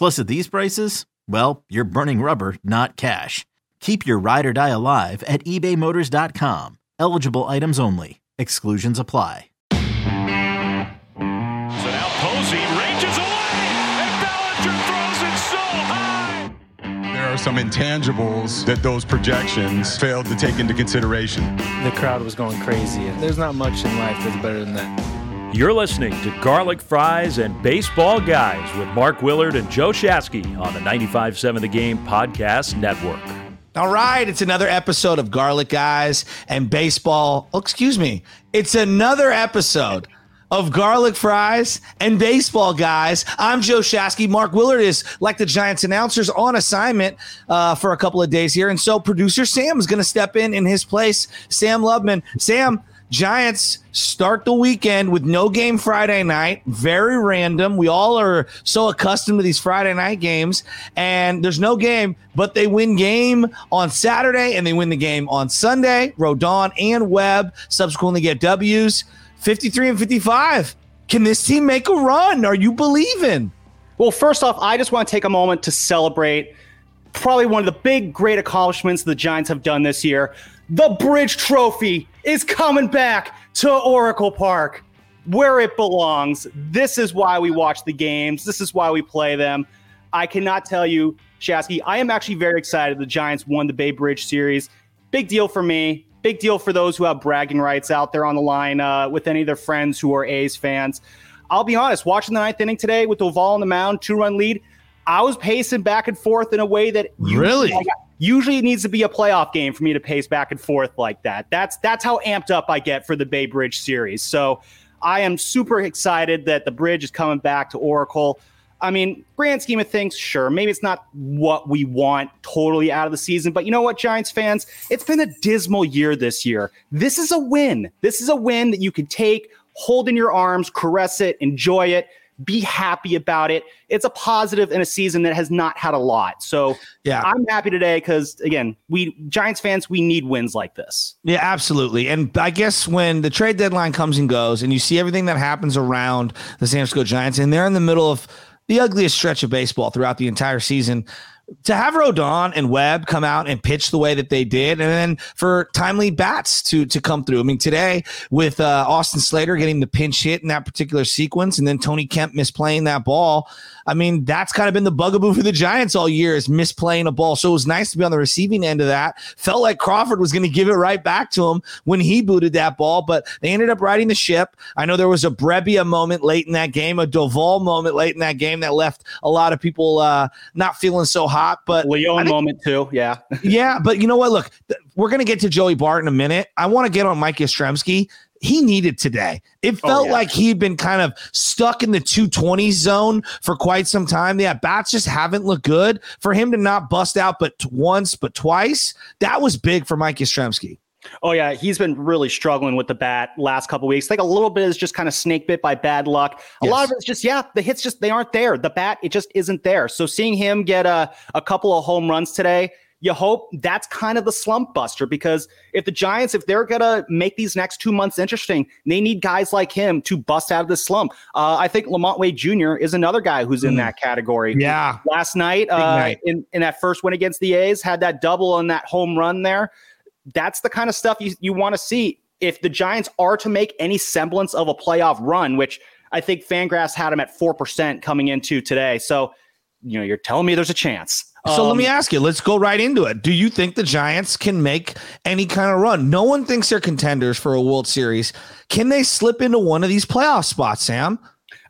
Plus, at these prices, well, you're burning rubber, not cash. Keep your ride or die alive at ebaymotors.com. Eligible items only. Exclusions apply. So now Posey ranges away, and Bellinger throws it so high. There are some intangibles that those projections failed to take into consideration. The crowd was going crazy, there's not much in life that's better than that. You're listening to Garlic Fries and Baseball Guys with Mark Willard and Joe Shasky on the 95.7 The Game Podcast Network. All right, it's another episode of Garlic Guys and Baseball. Oh, excuse me. It's another episode of Garlic Fries and Baseball Guys. I'm Joe Shasky. Mark Willard is, like the Giants announcers, on assignment uh, for a couple of days here. And so producer Sam is going to step in in his place. Sam Lubman. Sam, Giants start the weekend with no game Friday night. Very random. We all are so accustomed to these Friday night games, and there's no game, but they win game on Saturday and they win the game on Sunday. Rodon and Webb subsequently get W's 53 and 55. Can this team make a run? Are you believing? Well, first off, I just want to take a moment to celebrate probably one of the big, great accomplishments the Giants have done this year. The Bridge Trophy is coming back to Oracle Park where it belongs. This is why we watch the games. This is why we play them. I cannot tell you, Shasky, I am actually very excited the Giants won the Bay Bridge series. Big deal for me. Big deal for those who have bragging rights out there on the line uh, with any of their friends who are A's fans. I'll be honest, watching the ninth inning today with Doval on the mound, two run lead, I was pacing back and forth in a way that Really? usually, usually it needs to be a playoff game for me to pace back and forth like that. That's that's how amped up I get for the Bay Bridge series. So I am super excited that the bridge is coming back to Oracle. I mean, grand scheme of things, sure, maybe it's not what we want totally out of the season, but you know what, Giants fans? It's been a dismal year this year. This is a win. This is a win that you can take, hold in your arms, caress it, enjoy it, be happy about it. It's a positive in a season that has not had a lot. So Yeah. I'm happy today because again, we Giants fans, we need wins like this. Yeah, absolutely. And I guess when the trade deadline comes and goes, and you see everything that happens around the San Francisco Giants, and they're in the middle of the ugliest stretch of baseball throughout the entire season. To have Rodon and Webb come out and pitch the way that they did, and then for timely bats to to come through. I mean, today with uh, Austin Slater getting the pinch hit in that particular sequence, and then Tony Kemp misplaying that ball. I mean, that's kind of been the bugaboo for the Giants all year is misplaying a ball. So it was nice to be on the receiving end of that. Felt like Crawford was going to give it right back to him when he booted that ball, but they ended up riding the ship. I know there was a Brebbia moment late in that game, a Doval moment late in that game that left a lot of people uh, not feeling so hot. But I Leon think- moment too, yeah. yeah, but you know what? Look, th- we're going to get to Joey Bart in a minute. I want to get on Mike Yastrzemski. He needed today. It Oh, felt yeah. like he'd been kind of stuck in the 220 zone for quite some time. Yeah, bats just haven't looked good. For him to not bust out but once, but twice, that was big for Mike Yastrzemski. Oh yeah, he's been really struggling with the bat last couple weeks. Like a little bit is just kind of snake bit by bad luck. A lot of it's just yeah, the hits just they aren't there. The bat it just isn't there. So seeing him get a a couple of home runs today, you hope that's kind of the slump buster because if the Giants, if they're going to make these next two months interesting, they need guys like him to bust out of the slump. Uh, I think LaMonte Wade Jr. is another guy who's in mm. that category. Yeah. Last night, uh, night. In, in that first win against the A's, had that double and that home run there. That's the kind of stuff you, you want to see. If the Giants are to make any semblance of a playoff run, which I think Fangraphs had them at 4% coming into today. So, you know, you're telling me there's a chance. So um, let me um, ask you, let's go right into it. Do you think the Giants can make any kind of run? No one thinks they're contenders for a World Series. Can they slip into one of these playoff spots, Sam?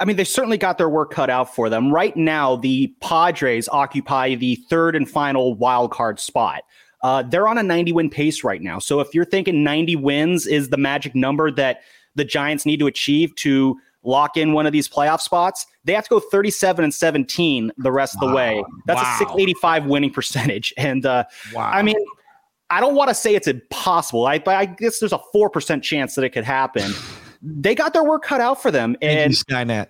I mean, they certainly got their work cut out for them. Right now, the Padres occupy the third and final wild card spot. Uh, they're on a 90 win pace right now. So if you're thinking 90 wins is the magic number that the Giants need to achieve to lock in one of these playoff spots, they have to go 37 and 17 the rest wow. of the way. That's wow. a 685 winning percentage. And uh, wow. I mean, I don't want to say it's impossible. I, I guess there's a 4% chance that it could happen. they got their work cut out for them. And Skynet.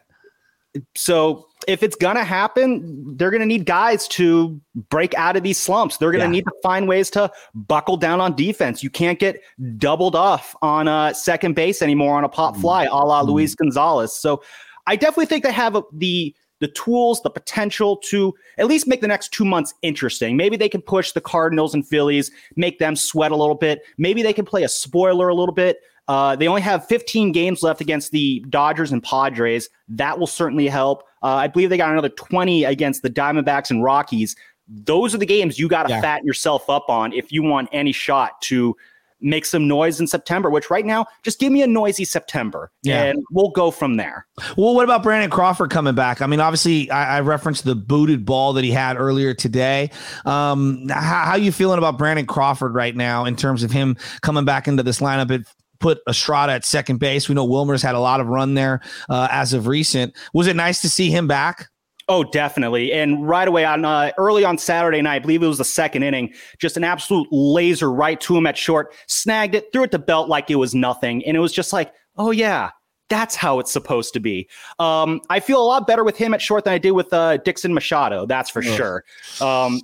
So if it's gonna happen, they're gonna need guys to break out of these slumps. They're gonna yeah. need to find ways to buckle down on defense. You can't get doubled off on a second base anymore on a pop mm. fly, a la mm. Luis Gonzalez. So I definitely think they have the the tools, the potential to at least make the next two months interesting. Maybe they can push the Cardinals and Phillies, make them sweat a little bit. Maybe they can play a spoiler a little bit. Uh, they only have 15 games left against the Dodgers and Padres. That will certainly help. Uh, I believe they got another 20 against the Diamondbacks and Rockies. Those are the games you got to yeah. fatten yourself up on if you want any shot to make some noise in September, which right now, just give me a noisy September yeah. and we'll go from there. Well, what about Brandon Crawford coming back? I mean, obviously, I, I referenced the booted ball that he had earlier today. Um, how, how you feeling about Brandon Crawford right now in terms of him coming back into this lineup? It put Estrada at second base. We know Wilmer's had a lot of run there uh, as of recent. Was it nice to see him back? Oh, definitely. And right away on uh, early on Saturday night, I believe it was the second inning, just an absolute laser right to him at short, snagged it, threw it to belt like it was nothing. And it was just like, oh, yeah, that's how it's supposed to be. Um, I feel a lot better with him at short than I did with uh, Dixon Machado. That's for sure. Um,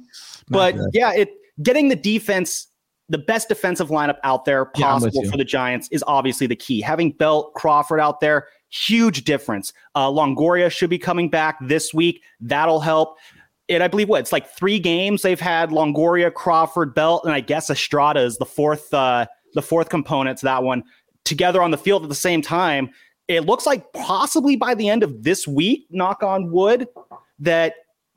but yeah, it getting the defense the best defensive lineup out there possible yeah, for the Giants is obviously the key. Having Belt, Crawford out there, huge difference. Uh, Longoria should be coming back this week. That'll help. And I believe what it's like three games they've had Longoria, Crawford, Belt, and I guess Estrada is the fourth, uh, the fourth component to that one together on the field at the same time. It looks like possibly by the end of this week, knock on wood, that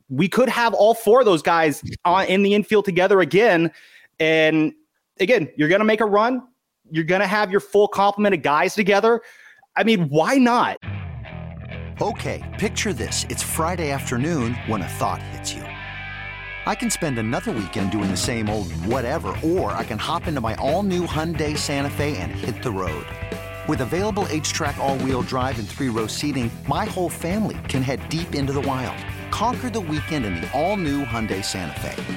we could have all four of those guys on, in the infield together again. And again, you're going to make a run. You're going to have your full complement of guys together. I mean, why not? Okay, picture this. It's Friday afternoon when a thought hits you. I can spend another weekend doing the same old whatever, or I can hop into my all new Hyundai Santa Fe and hit the road. With available HTRAC, all wheel drive, and three row seating, my whole family can head deep into the wild. Conquer the weekend in the all new Hyundai Santa Fe.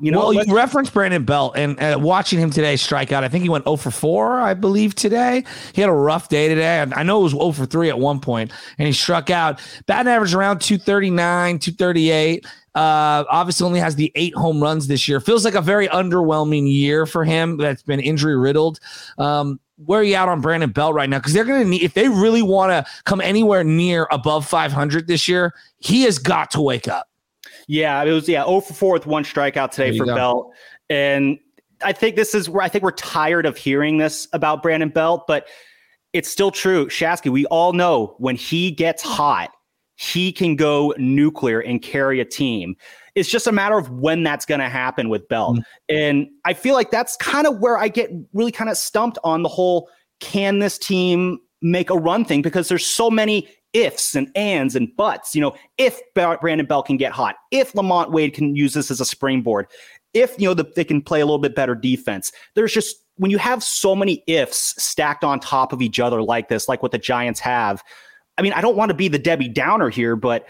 You know, well, you referenced Brandon Belt and uh, watching him today strike out. I think he went 0 for 4, I believe, today. He had a rough day today. I know it was 0 for 3 at one point, and he struck out. Batting average around 239, 238. Uh, obviously, only has the eight home runs this year. Feels like a very underwhelming year for him that's been injury riddled. Um, where are you out on Brandon Belt right now? Because they're going to need, if they really want to come anywhere near above 500 this year, he has got to wake up. Yeah, it was, yeah, 0 for 4 with one strikeout today for go. Belt. And I think this is where I think we're tired of hearing this about Brandon Belt, but it's still true. Shasky, we all know when he gets hot, he can go nuclear and carry a team. It's just a matter of when that's going to happen with Belt. Mm-hmm. And I feel like that's kind of where I get really kind of stumped on the whole can this team make a run thing because there's so many ifs and ands and buts. You know, if Brandon Belt can get hot, if LaMonte Wade can use this as a springboard, if you know the, they can play a little bit better defense. There's just when you have so many ifs stacked on top of each other like this, like what the Giants have. I mean, I don't want to be the Debbie Downer here, but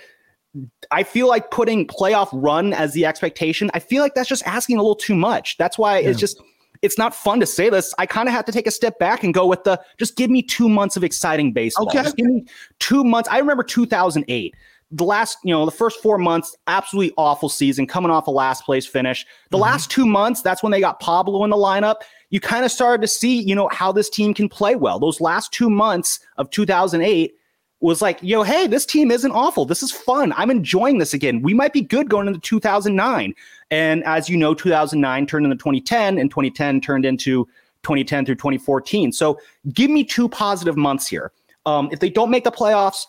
I feel like putting playoff run as the expectation, I feel like that's just asking a little too much. That's why yeah. it's just it's not fun to say this. I kind of have to take a step back and go with the just give me two months of exciting baseball. Okay. Just give me two months. I remember 2008 the last, you know, the first four months, absolutely awful season, coming off a last place finish. The mm-hmm. last two months, that's when they got Pablo in the lineup. You kind of started to see, you know, how this team can play well. Those last two months of 2008 was like, yo, hey, this team isn't awful. This is fun. I'm enjoying this again. We might be good going into 2009. And as you know, 2009 turned into 2010, and 2010 turned into 2010 through 2014. So give me two positive months here. Um, if they don't make the playoffs,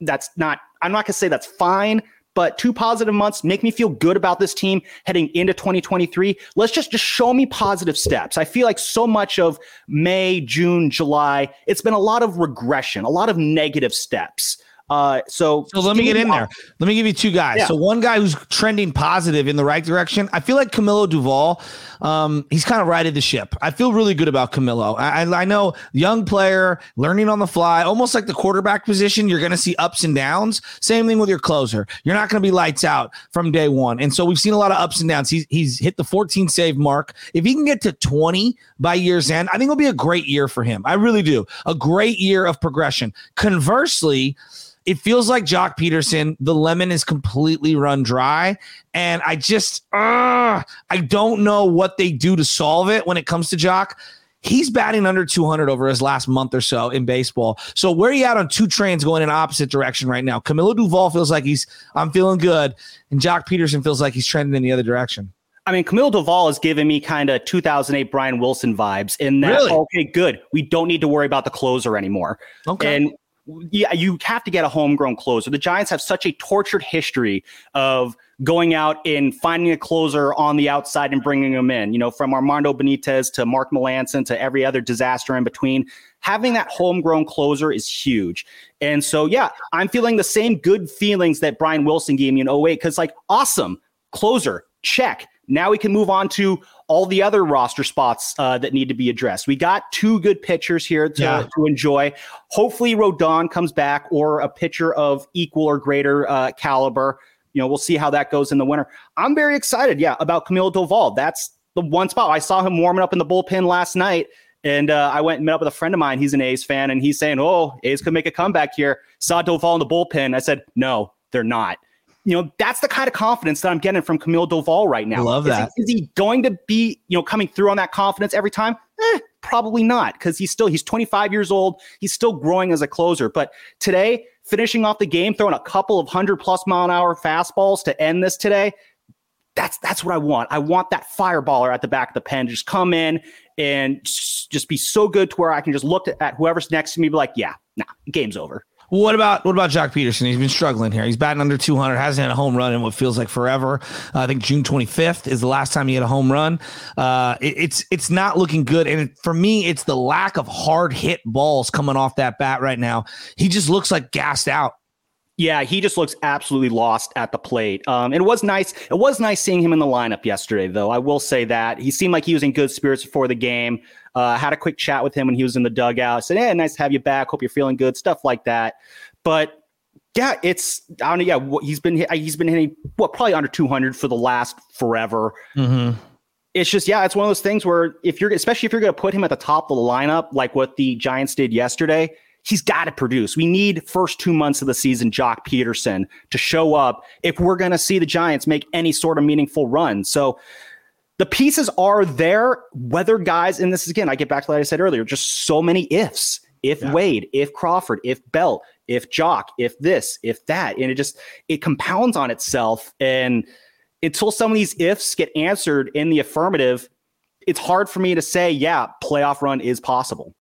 that's not I'm not going to say that's fine, but two positive months make me feel good about this team heading into 2023. Let's just just show me positive steps. I feel like so much of May, June, July, it's been a lot of regression, a lot of negative steps. Uh, so, so let me get in there. Let me give you two guys. Yeah. So one guy who's trending positive in the right direction. I feel like Camilo Doval. Um, he's kind of righted the ship. I feel really good about Camilo. I, I know young player, learning on the fly, almost like the quarterback position. You're going to see ups and downs. Same thing with your closer. You're not going to be lights out from day one. And so we've seen a lot of ups and downs. He's he's hit the 14 save mark. If he can get to 20 by year's end, I think it'll be a great year for him. I really do. A great year of progression. Conversely it feels like Joc Pederson. the lemon is completely run dry. And I just, uh, I don't know what they do to solve it when it comes to Joc. He's batting under 200 over his last month or so in baseball. So where are you at on two trains going in opposite direction right now? Camilo Doval feels like he's, I'm feeling good. And Joc Pederson feels like he's trending in the other direction. I mean, Camilo Doval is giving me kind of 2008 Brian Wilson vibes in that, really? okay, good. We don't need to worry about the closer anymore. Okay. And yeah, you have to get a homegrown closer. The Giants have such a tortured history of going out and finding a closer on the outside and bringing them in. You know, from Armando Benitez to Mark Melancon to every other disaster in between. Having that homegrown closer is huge. And so, yeah, I'm feeling the same good feelings that Brian Wilson gave me in 08 because, like, awesome closer, check. Now we can move on to all the other roster spots uh, that need to be addressed. We got two good pitchers here to, yeah. to enjoy. Hopefully, Rodon comes back or a pitcher of equal or greater uh, caliber. You know, we'll see how that goes in the winter. I'm very excited, yeah, about Camilo Doval. That's the one spot. I saw him warming up in the bullpen last night. And uh, I went and met up with a friend of mine. He's an A's fan, and he's saying, "Oh, A's could make a comeback here." Saw Doval in the bullpen. I said, "No, they're not." You know, that's the kind of confidence that I'm getting from Camilo Doval right now. Love that. Is he, is he, going to be, you know, coming through on that confidence every time? Eh, probably not, because he's still he's 25 years old. He's still growing as a closer. But today, finishing off the game, throwing a couple of hundred plus mile an hour fastballs to end this today. That's that's what I want. I want that fireballer at the back of the pen to just come in and just be so good to where I can just look at whoever's next to me, be like, yeah, nah, game's over. What about what about Joc Pederson? He's been struggling here. He's batting under 200. Hasn't had a home run in what feels like forever. Uh, I think June 25th is the last time he had a home run. Uh, it, it's it's not looking good. And for me, it's the lack of hard hit balls coming off that bat right now. He just looks like gassed out. Yeah, he just looks absolutely lost at the plate. Um, it was nice. It was nice seeing him in the lineup yesterday, though. I will say that he seemed like he was in good spirits before the game. Uh, had a quick chat with him when he was in the dugout. I said, "Hey, nice to have you back. Hope you're feeling good." Stuff like that. But yeah, it's I don't know. Yeah, he's been he's been hitting what probably under 200 for the last forever. Mm-hmm. It's just yeah, it's one of those things where if you're especially if you're going to put him at the top of the lineup like what the Giants did yesterday, he's got to produce. We need first two months of the season Joc Pederson to show up if we're going to see the Giants make any sort of meaningful run. So the pieces are there. Whether guys, and this is again, I get back to what I said earlier, just so many ifs. If yeah. Wade, if Crawford, if Belt, if Joc, if this, if that, and it just it compounds on itself. And until some of these ifs get answered in the affirmative, it's hard for me to say, yeah, playoff run is possible.